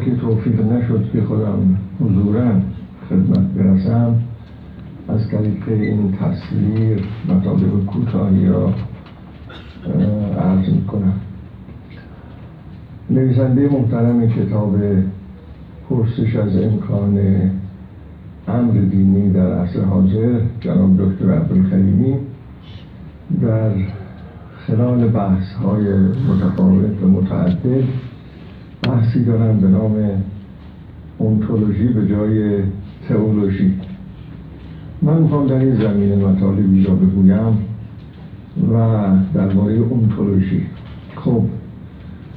که توفیق نشد که خودم حضورا خدمت برسم. از طریق این تصویر مطالب کوتاهی را عرض می‌کنم. نویسنده محترم کتاب پرسش از امکان امر دینی در عصر حاضر جناب دکتر عبدالکریمی در خلال بحث های متفاوت و متعدد بحثی دارن به نام اونتولوژی به جای تئولوژی من می‌خوام در این زمینه مطالبی را بگویم و درباره اونتولوژی خب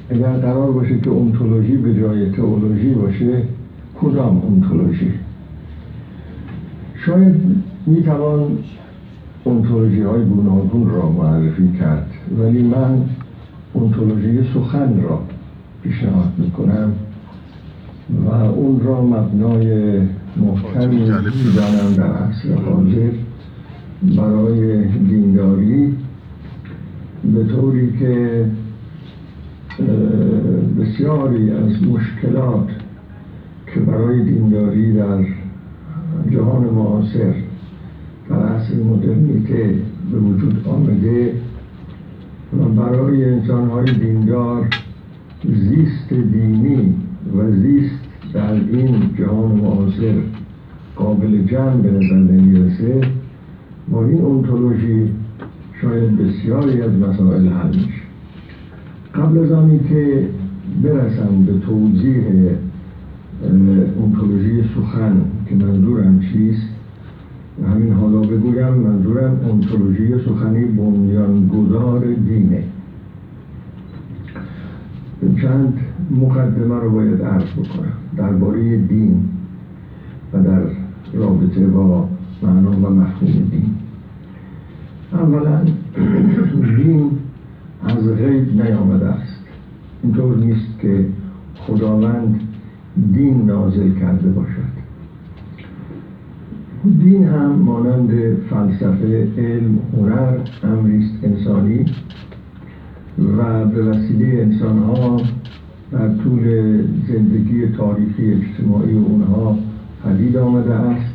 اگر قرار باشه که اونتولوژی به جای تئولوژی باشه کدام اونتولوژی شاید می‌توان اونتولوژی های گوناگون را معرفی کرد ولی من اونتولوژی سخن را پیشنهاد می‌کنم و اون را مبنای محکمی می‌دانم در عصر حاضر. برای دینداری به طوری که بسیاری از مشکلات که برای دینداری در جهان معاصر در عصر مدرنیته به وجود آمده و برای انسانهای دیندار زیست دینی و زیست در این جهان معاصر قابل جمع به نظر نمی‌رسه با این اونتولوژی شاید بسیاری از مسائل حل میشه. قبل از آنی که برسم به توضیح اونتولوژی سخن که منظورم چیست همین حالا بگویم منظورم اونتولوژی سخنی بنیانگذار دینه. چند مقدمه رو باید عرض بکنم. درباره دین و در رابطه با معنا و مفهوم دین. اولا دین از غیب نیامده است. اینطور نیست که خداوند دین نازل کرده باشد. دین هم مانند فلسفه علم هنر امریست انسانی. و به وسیله انسان ها در طول زندگی تاریخی اجتماعی اونها پدید آمده است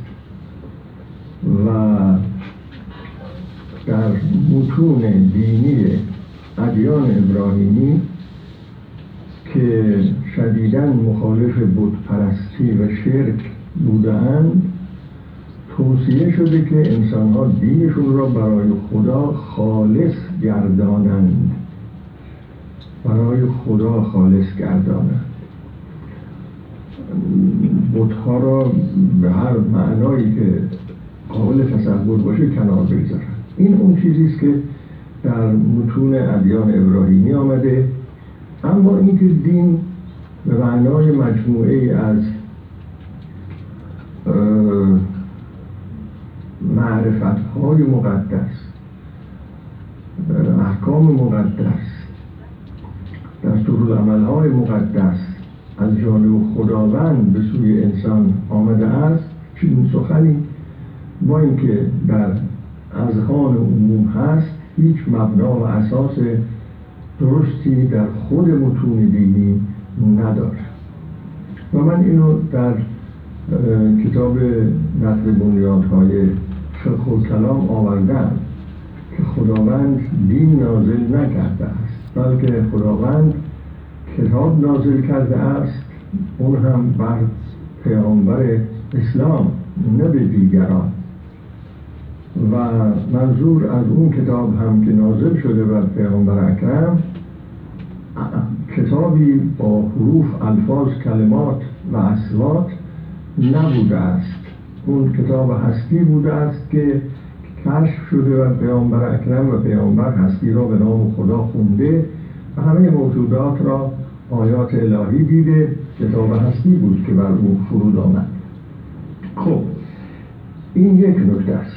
و در متون دینی ادیان ابراهیمی که شدیدا مخالف پرستی و شرک بودند توصیه شده که انسان ها دینشون را برای خدا خالص گردانند. برای خدا خالص گردانند بودها را به هر معنایی که قابل تصور باشه کنار بگذارن. این اون چیزی است که در متون ادیان ابراهیمی آمده. اما اینکه دین به معنای مجموعه از معرفت های مقدس احکام مقدس دستور عمل های مقدس از جانب خداوند به سوی انسان آمده است چنین سخنی با اینکه در اذهان عموم هست هیچ مبنا و اساس درستی در خود متون دینی نداره و من اینو در کتاب نقل بنیادهای فقه و کلام آوردم که خداوند دین نازل نکرده است بلکه خداوند کتاب نازل کرده است اون هم بر پیامبر اسلام نه به دیگران. و منظور از اون کتاب هم که نازل شده بر پیامبر اکرم کتابی با حروف الفاظ کلمات و اصوات نبوده است. اون کتاب هستی بوده است که کشف شده و پیامبر اکرم و پیامبر هستی را به نام خدا خونده و همه موجودات را آیات الهی دیده کتاب هستی بود که بر او فرود آمد. خب این یک نکته است.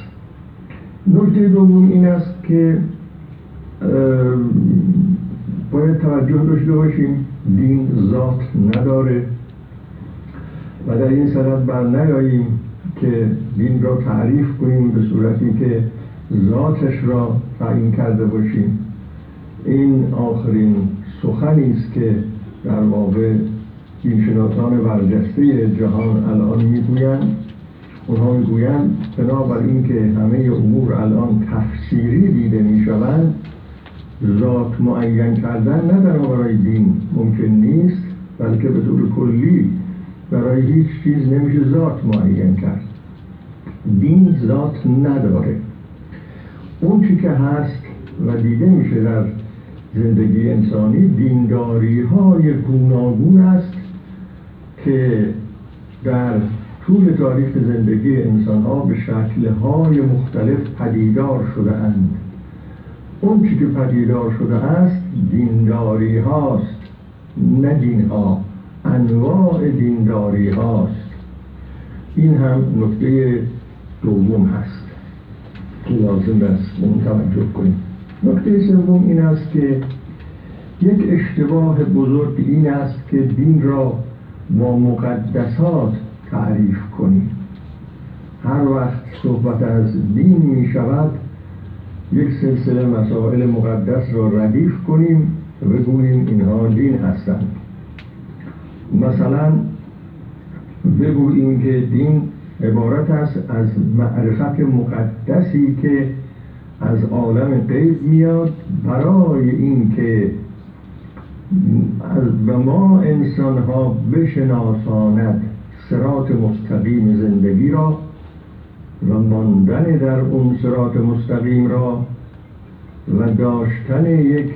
نکته دوم این است که باید توجه داشته باشیم دین ذات نداره و در این صدد بر نیاییم که دین را تعریف کنیم به صورتی که ذاتش را تعیین کرده باشیم. این آخرین سخنی است که در واقع دینشناسان برجسته جهان الان می‌گویند. اونها می‌گویند بنابر اینکه همه امور الان تفسیری دیده می‌شوند ذات معین کردن نه برای دین ممکن نیست بلکه به طور کلی برای هیچ چیز نمیشه ذات معین کرد. دین ذات نداره. اون چی که هست و دیده میشه در زندگی انسانی دینداری های گوناگون است که در طول تاریخ زندگی انسان ها به شکل های مختلف پدیدار شده اند. اون چی که پدیدار شده است دینداری هاست نه دین ها انواع دینداری هاست. این هم نکته دوم هست. که لازم است اون توجه کنیم. نکته سوم این است که یک اشتباه بزرگ این است که دین را با مقدسات تعریف کنیم. هر وقت صحبت از دین می شود یک سلسله مسائل مقدس را ردیف کنیم و بگوییم اینها دین هستند. مثلا بگوییم که دین عبارت است از معرفت مقدسی که از عالم غیب میاد برای اینکه به ما انسان ها بشناساند سرات مستقیم زندگی را و ماندن در اون سرات مستقیم را و داشتن یک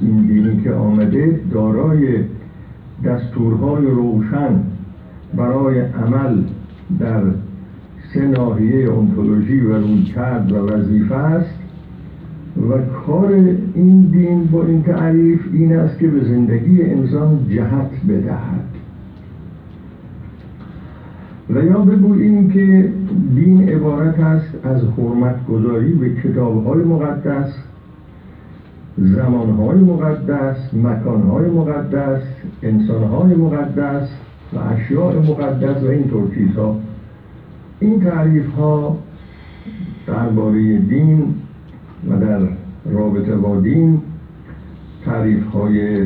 این دینی که آمده دارای دستورهای روشن برای عمل در سه ناحیه انتولوژی و رویکرد و وظیفه است و کار این دین با این تعریف این است که به زندگی انسان جهت بدهد. و یا بگوییم که دین عبارت است از حرمت گذاری به کتاب های مقدس زمان های مقدس مکان های مقدس انسان های مقدس و اشیاء مقدس و اینطور چیزها. این تعریف ها درباره دین و در رابطه با دین تعریف های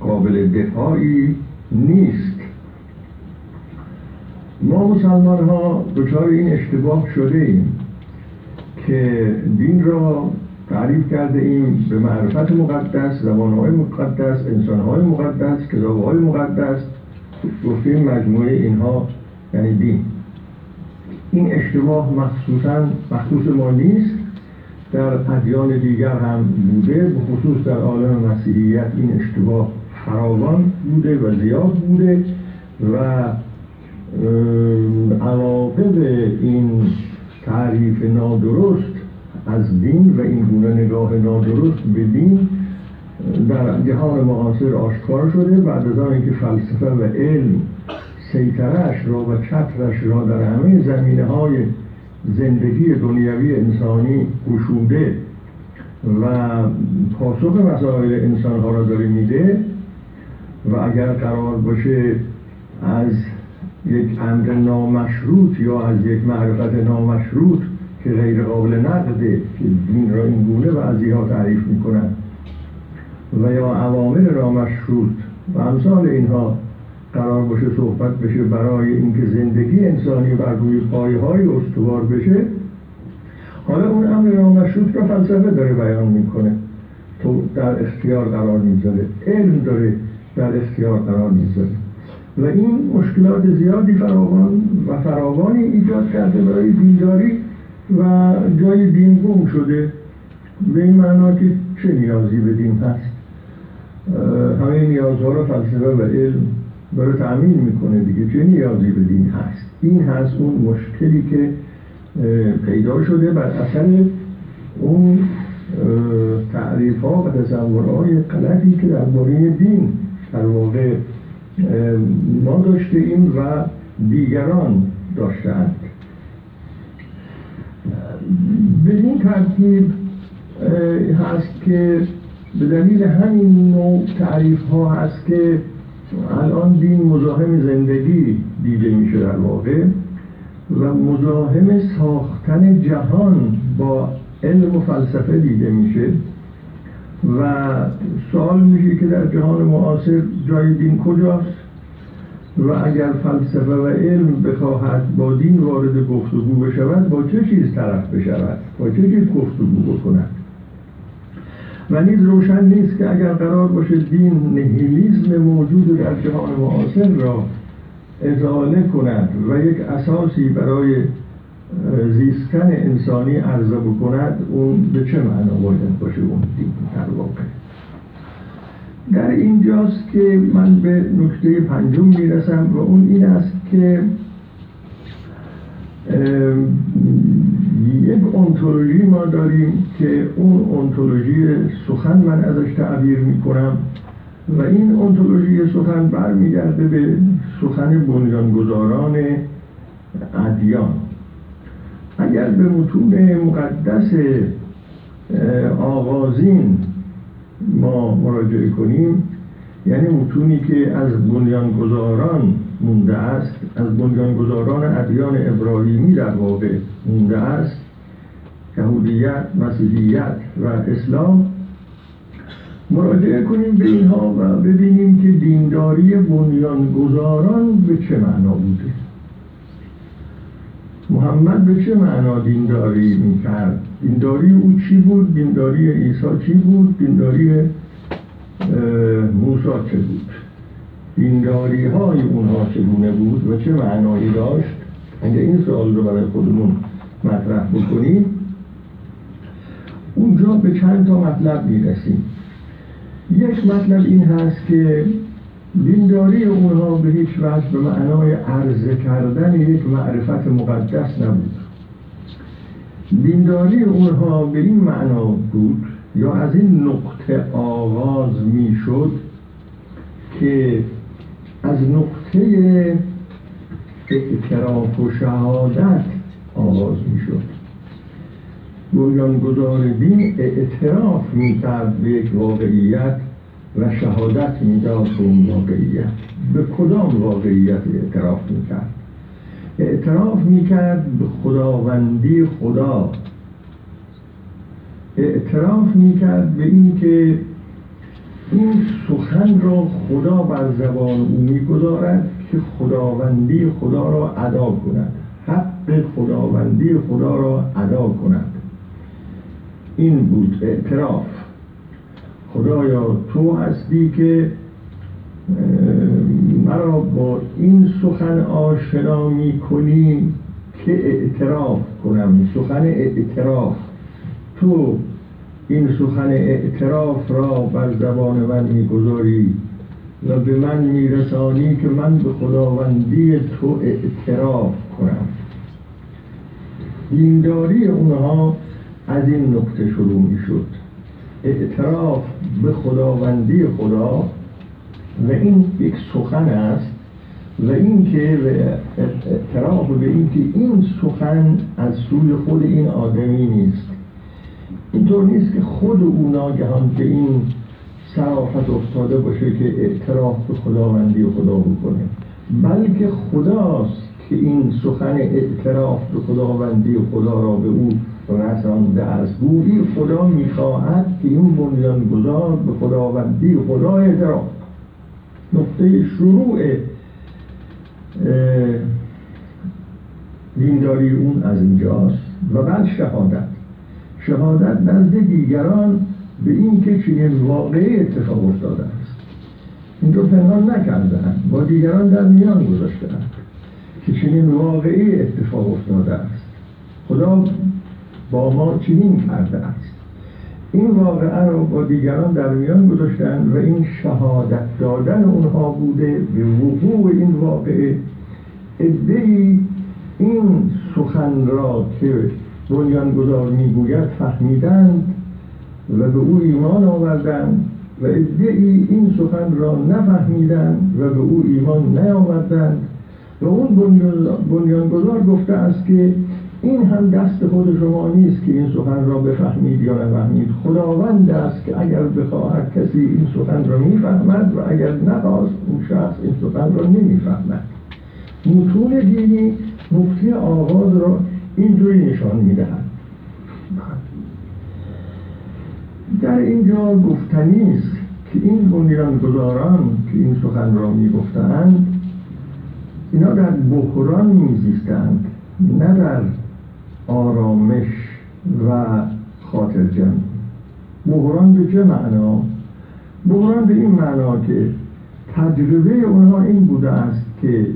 قابل دفاعی نیست. ما مسلمان ها دچار این اشتباه شده ایم که دین را تعریف کرده ایم به معرفت مقدس زبانهای مقدس انسانهای مقدس کتابهای مقدس. گفتیم مجموعه اینها یعنی دین. این اشتباه مخصوصا مخصوص ما نیست در ادیان دیگر هم بوده به خصوص در عالم مسیحیت این اشتباه فراوان بوده و زیاد بوده و عواقب این تعریف نادرست از دین و این گونه نگاه نادرست به دین در جهان معاصر آشکار شده. بعد از اینکه فلسفه و علم سیطرش را و چترش را در همه زمینه های زندگی دنیوی انسانی گشوده و پاسخ مسائل انسان ها را داره میده و اگر قرار باشه از یک امر نامشروط یا از یک معرفت نامشروط که غیر قابل نقده که دین را این گونه بعضی ها تعریف می‌کنن و یا عوامل نامشروط و امثال اینها قرار باشه صحبت بشه برای اینکه زندگی انسانی بر روی پایه های استوار بشه حالا اون امر نامشروط را فلسفه داره بیان می‌کنه. تو در اختیار قرار می‌ذاره علم داره در اختیار قرار می‌ذاره و این مشکلات زیادی فراوان و فراوانی ایجاد کرده برای دینداری و جای دین گم شده. به این معنا که چه نیازی به دین هست؟ همه نیازها را فلسفه و علم برای تأمین می‌کنه دیگه. چه نیازی به دین هست. این هست اون مشکلی که پیدا شده بر اثر اون تعریف ها و تصورهای غلطی که درباره دین در واقع ما داشته ایم و دیگران داشتند بدین ترتیب هست که به دلیل همین نوع تعریف ها هست که الان دین مزاحم زندگی دیده میشه در واقع و مزاحم ساختن جهان با علم و فلسفه دیده میشه و سوال میشه که در جهان معاصر جای دین کجاست؟ و اگر فلسفه و علم بخواهد با دین وارد گفتگو بشود با چه چیز طرف بشود؟ با چه چیز گفتگو بکند؟ و نیز روشن نیست که اگر قرار باشه دین نهیلیزم موجود در جهان معاصر را ازاله کند و یک اساسی برای زیستن انسانی عرضه بکند اون به چه معنا باید باشه؟ اون دین در واقع. در اینجاست که من به نکته پنجم می‌رسم و اون این است که یک انتولوژی ما داریم که اون انتولوژی سخن من ازش تعبیر می‌کنم و این انتولوژی سخن برمیگرده به سخن بنیانگذاران ادیان. اگر به متون مقدس آغازین ما مراجعه کنیم یعنی متونی که از بنیانگذاران مونده است از بنیانگذاران ادیان ابراهیمی در واقع مونده است. یهودیت مسیحیت و اسلام. مراجعه کنیم به اینها و ببینیم که دینداری بنیانگذاران به چه معنا بوده. محمد به چه معنا دینداری می‌کرد؟ دینداری او چی بود؟ دینداری عیسی چی بود؟ دینداری موسی چه بود؟ دینداری های اونها چگونه بود و چه معنایی داشت؟ اگه این سوال رو برای خودمون مطرح بکنیم اونجا به چند تا مطلب می‌رسیم. یک مطلب این هست که دینداری اونها به هیچ وجه به معنای عرضه کردن یک معرفت مقدس نبود. دینداری اونها به این معنا بود یا از این نقطه آغاز می‌شد که از نقطه اعتراف و شهادت آغاز می‌شد. بنیانگذار دین اعتراف می‌کرد به یک واقعیت و شهادت می‌داد به اون واقعیت. به کدام واقعیت اعتراف می‌کرد؟ اعتراف می‌کرد به خداوندی خدا. اعتراف می‌کرد به اینکه این سخن را خدا بر زبان او می‌گذارد که خداوندی خدا را ادا کند. حق خداوندی خدا را ادا کند. این بود اعتراف. خدایا تو هستی که مرا با این سخن آشنا می کنی که اعتراف کنم. سخن اعتراف. تو این سخن اعتراف را بر زبان من می‌گذاری و به من میرسانی که من به خداوندی تو اعتراف کنم. دینداری اونها از این نقطه شروع می‌شد. اعتراف به خداوندی خدا و این یک سخن است و اینکه اعتراف به اینکه این سخن از سوی خود این آدمی نیست. اینطور نیست که خود او ناگهان به این صرافت افتاده باشه که اعتراف به خداوندی خدا بکنه بلکه خداست که این سخن اعتراف به خداوندی خدا را به او رسانده است. گویی خدا می‌خواهد که این بنیانگذار به خداوندی خدا اعتراف. نقطه شروع دینداری اون از اینجاست. و بعد شهادت. شهادت نزد دیگران به این که چنین واقعی اتفاق افتاده است. این رو پنهان نکردن با دیگران در میان گذاشتن که چنین واقعی اتفاق افتاده است. خدا با ما چنین کرده است. این واقعه رو با دیگران در میان گذاشتن و این شهادت دادن اونها بوده به وقوع این واقعه. ادهی این سخن را که بنیانگذار می‌گوید فهمیدند و به او ایمان آوردند و ادهی این سخن را نفهمیدند و به او ایمان نیاوردند. و اون بنیانگذار گفته است که این هم دست خود شما نیست که این سخن را بفهمید یا نفهمید. خداوند است که اگر بخواهد کسی این سخن را می‌فهمد و اگر نخواست اون شخص این سخن را نمی‌فهمد. متون دینی مفتی آغاز را اینجوری نشان می‌دهند در اینجا گفتنی است که این بنیانگذاران که این سخن را می‌گفتند اینا در بحران میزیستند نه در آرامش و خاطر جمعی بحران به چه معنا؟ بحران به این معنا که تجربه اونها این بوده است که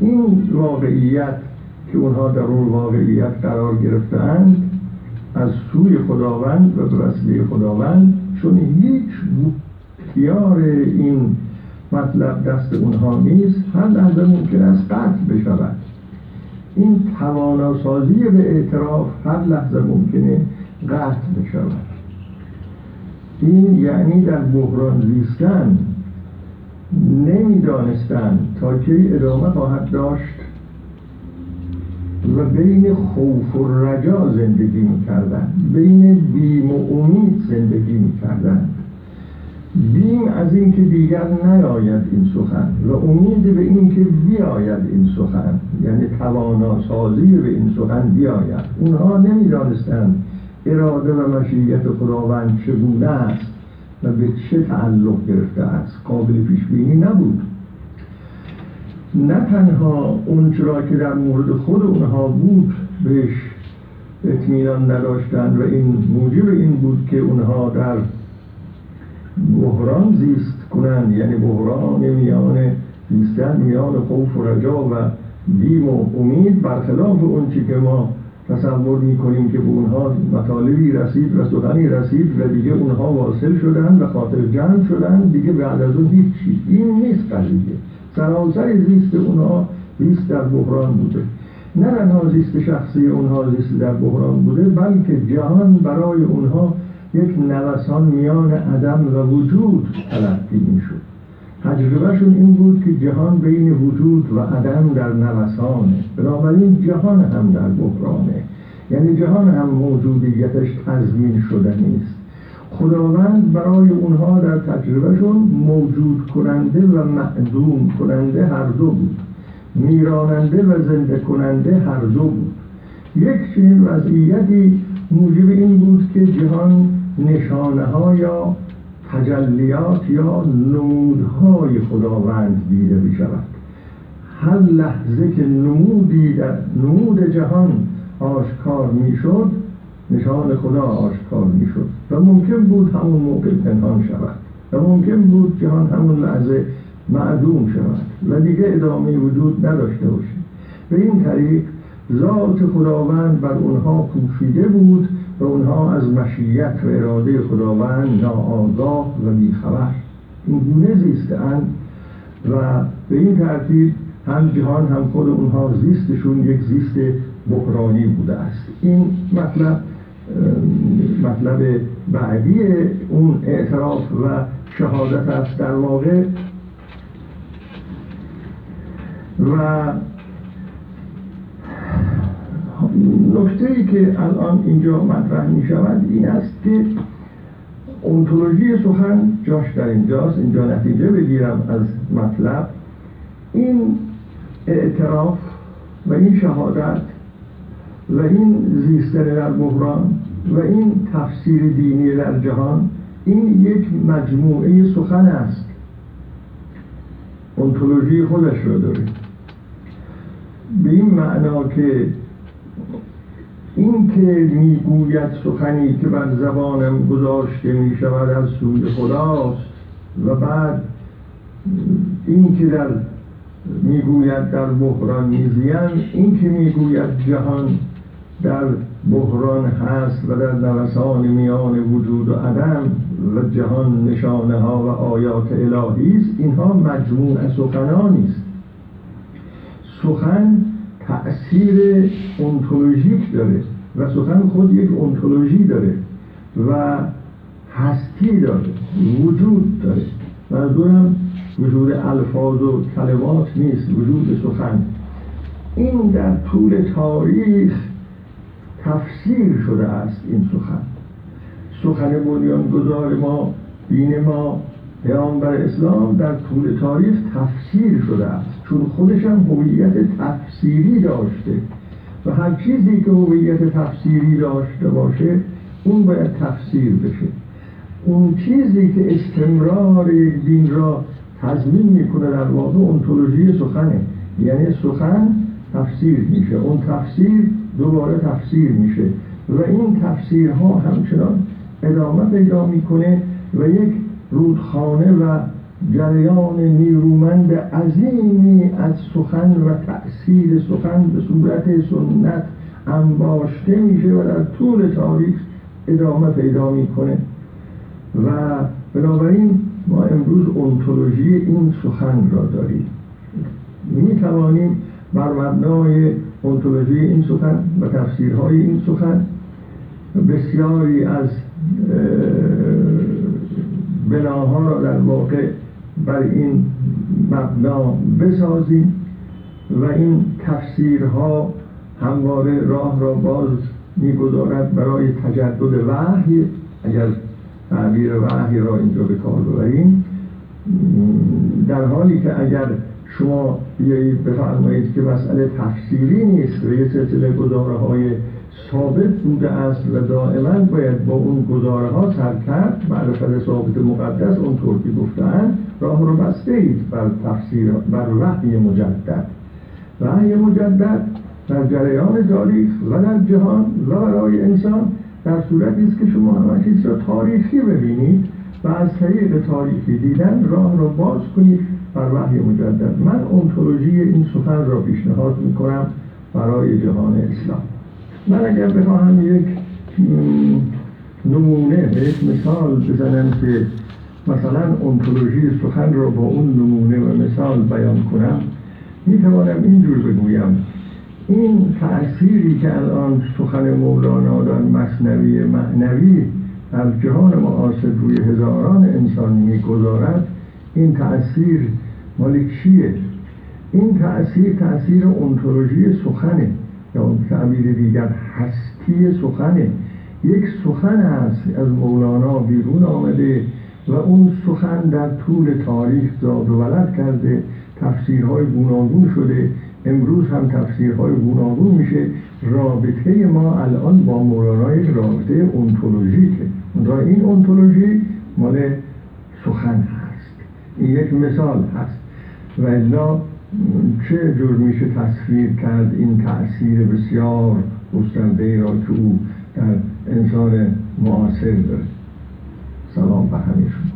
این واقعیت که اونها در اون واقعیت قرار گرفتند از سوی خداوند و به وسیله خداوند چون هیچ اختیار این مطلب دست اونها نیست هر لحظه ممکن است قطع بشود. این تواناسازی به اعتراف هر لحظه ممکنه قطع بشود. این یعنی در بحران زیستن نمی‌دانستند تا کی ادامه خواهد داشت. و بین خوف و رجا زندگی می‌کردن. بین بیم و امید زندگی می‌کردن. بیم از اینکه دیگر نیاید این سخن و امید به اینکه بیاید این سخن. یعنی تواناسازی به این سخن بیاید. اونها نمی‌دانستند اراده و مشیت خداوند چگونه است و به چه تعلق گرفته است. قابل پیش بینی نبود. نه تنها اون چرا که در مورد خود اونها بود بهش اطمینان نداشتن و این موجب این بود که اونها در بحران زیست کنند یعنی بحران میان زیستن میان خوف و رجا و بیم و امید برخلاف اون چی که ما تصور می‌کنیم که به اونها مطالبی رسید و سخنی رسید و دیگه اونها واصل شدن و خاطر جمع شدن دیگه بعد از اون هیچ این نیست قضیه. سراسر زیست اونها زیست در بحران بوده. نه تنها زیست شخصی اونها زیست در بحران بوده بلکه جهان برای اونها یک نوسان میان عدم و وجود تلقی می‌شد. تجربهشون این بود که جهان بین وجود و عدم در نوسانه. بنابراین جهان هم در بحرانه. یعنی جهان هم موجودیتش تضمین شده نیست. خداوند برای اونها در تجربهشون موجود کننده و معدوم کننده هر دو بود. میراننده و زنده کننده هر دو بود. یک چنین وضعیتی موجب این بود که جهان نشانه ها یا تجلیات یا نمودهای خداوند دیده بشود هر لحظه که نمودی در نمود جهان آشکار می‌شد نشان خدا آشکار می‌شد. و ممکن بود همون موقع پنهان شود. و ممکن بود جهان همون لحظه معدوم شود. و دیگه ادامه وجود نداشته باشد به این طریق ذات خداوند بر اونها پوشیده بود و اونها از مشیت و اراده خداوند ناآگاه و بیخبر. این گونه زیستند و به این ترتیب هم جهان هم خود اونها زیستشون یک زیست بحرانی بوده است. این مطلب مطلب بعدی اون اعتراف و شهادت است در واقع و نکته ای که الان اینجا مطرح می شود این است که اونتولوژی سخن جاش در اینجاست اینجا نتیجه بگیرم از مطلب. این اعتراف و این شهادت و این زیستن در بحران و این تفسیر دینی در جهان این یک مجموعه سخن است. اونتولوژی خودش رو داره. به این معنا که این که می‌گوید سخنی که بر زبانم گذاشته می شود از سوی خداست و بعد این که در می‌گوید در بحران میزیم این که می‌گوید جهان در بحران هست و در نوسان میان وجود و عدم و جهان نشانه ها و آیات الهی است. اینها مجموع سخنانی است سخن تأثیر انتولوژیک داره و سخن خود یک انتولوژی داره و هستی داره وجود داره. منظورم وجود الفاظ و کلمات نیست وجود سخن. این در طول تاریخ تفسیر شده است این سخن. سخن گذار ما دین ما پیامبر اسلام در طول تاریخ تفسیر شده است. چون خودش هم هویت تفسیری داشته. و هر چیزی که هویت تفسیری داشته باشه اون باید تفسیر بشه. اون چیزی که استمرار دین را تضمین می‌کنه در واقع انتولوژی سخنه. یعنی سخن تفسیر میشه. اون تفسیر دوباره تفسیر میشه و این تفسیرها همچنان ادامه پیدا می‌کنه و یک رودخانه و جریان نیرومند عظیمی از سخن و تأثیر سخن به صورت سنت انباشته میشه و در طول تاریخ ادامه پیدا می‌کنه. و بنابراین ما امروز انتولوژی این سخن را داریم. می توانیم بر مبنای انتولوژی این سخن و تفسیرهای این سخن. بسیاری از بناها را در واقع بر این مبنا بسازیم و این تفسیرها همواره راه را باز می‌گذارد برای تجدد وحی. اگر تعبیر وحی را اینجا به کار ببریم در حالی که اگر شما بیایید بفرمایید که مسئله تفسیری نیست و یه سلسله گزاره های ثابت بوده است و دائما باید با اون گزاره ها سر کرد. معرفت ثابت مقدس اونطور که گفتن راه رو بسته اید بر تفسیر بر وحی مجدد. وحی مجدد در جریان تاریخ و در جهان و برای انسان در صورتی است که شما همه چیز را تاریخی ببینید و از طریق تاریخی دیدن راه را باز کنید. بر وحی مجدد. من اونتولوژی این سخن را پیشنهاد می‌کنم برای جهان اسلام. من اگر بخواهم یک نمونه یک مثال بزنم که مثلا اونتولوژی سخن را با اون نمونه و مثال بیان کنم می‌توانم اینجور بگویم. این تأثیری که الان سخن مولانا در مصنوی معنوی در جهان معاصر روی هزاران انسان می‌گذارد این تأثیر مال چیه؟ این تأثیر تأثیر انتولوژی سخنه. یا تعبیر دیگر هستی سخنه. یک سخن است از مولانا بیرون آمده و اون سخن در طول تاریخ زاد و ولد کرده. تفسیرهای گوناگون شده. امروز هم تفسیرهای گوناگون میشه. رابطه ما الان با مولانا یک رابطه اونتولوژیکه. این اونتولوژی مال سخن هست. این یک مثال هست. و الا چه جور میشه تصویر کرد؟ این تأثیر بسیار گسترده را که او در انسان معاصر داره. سلام به همه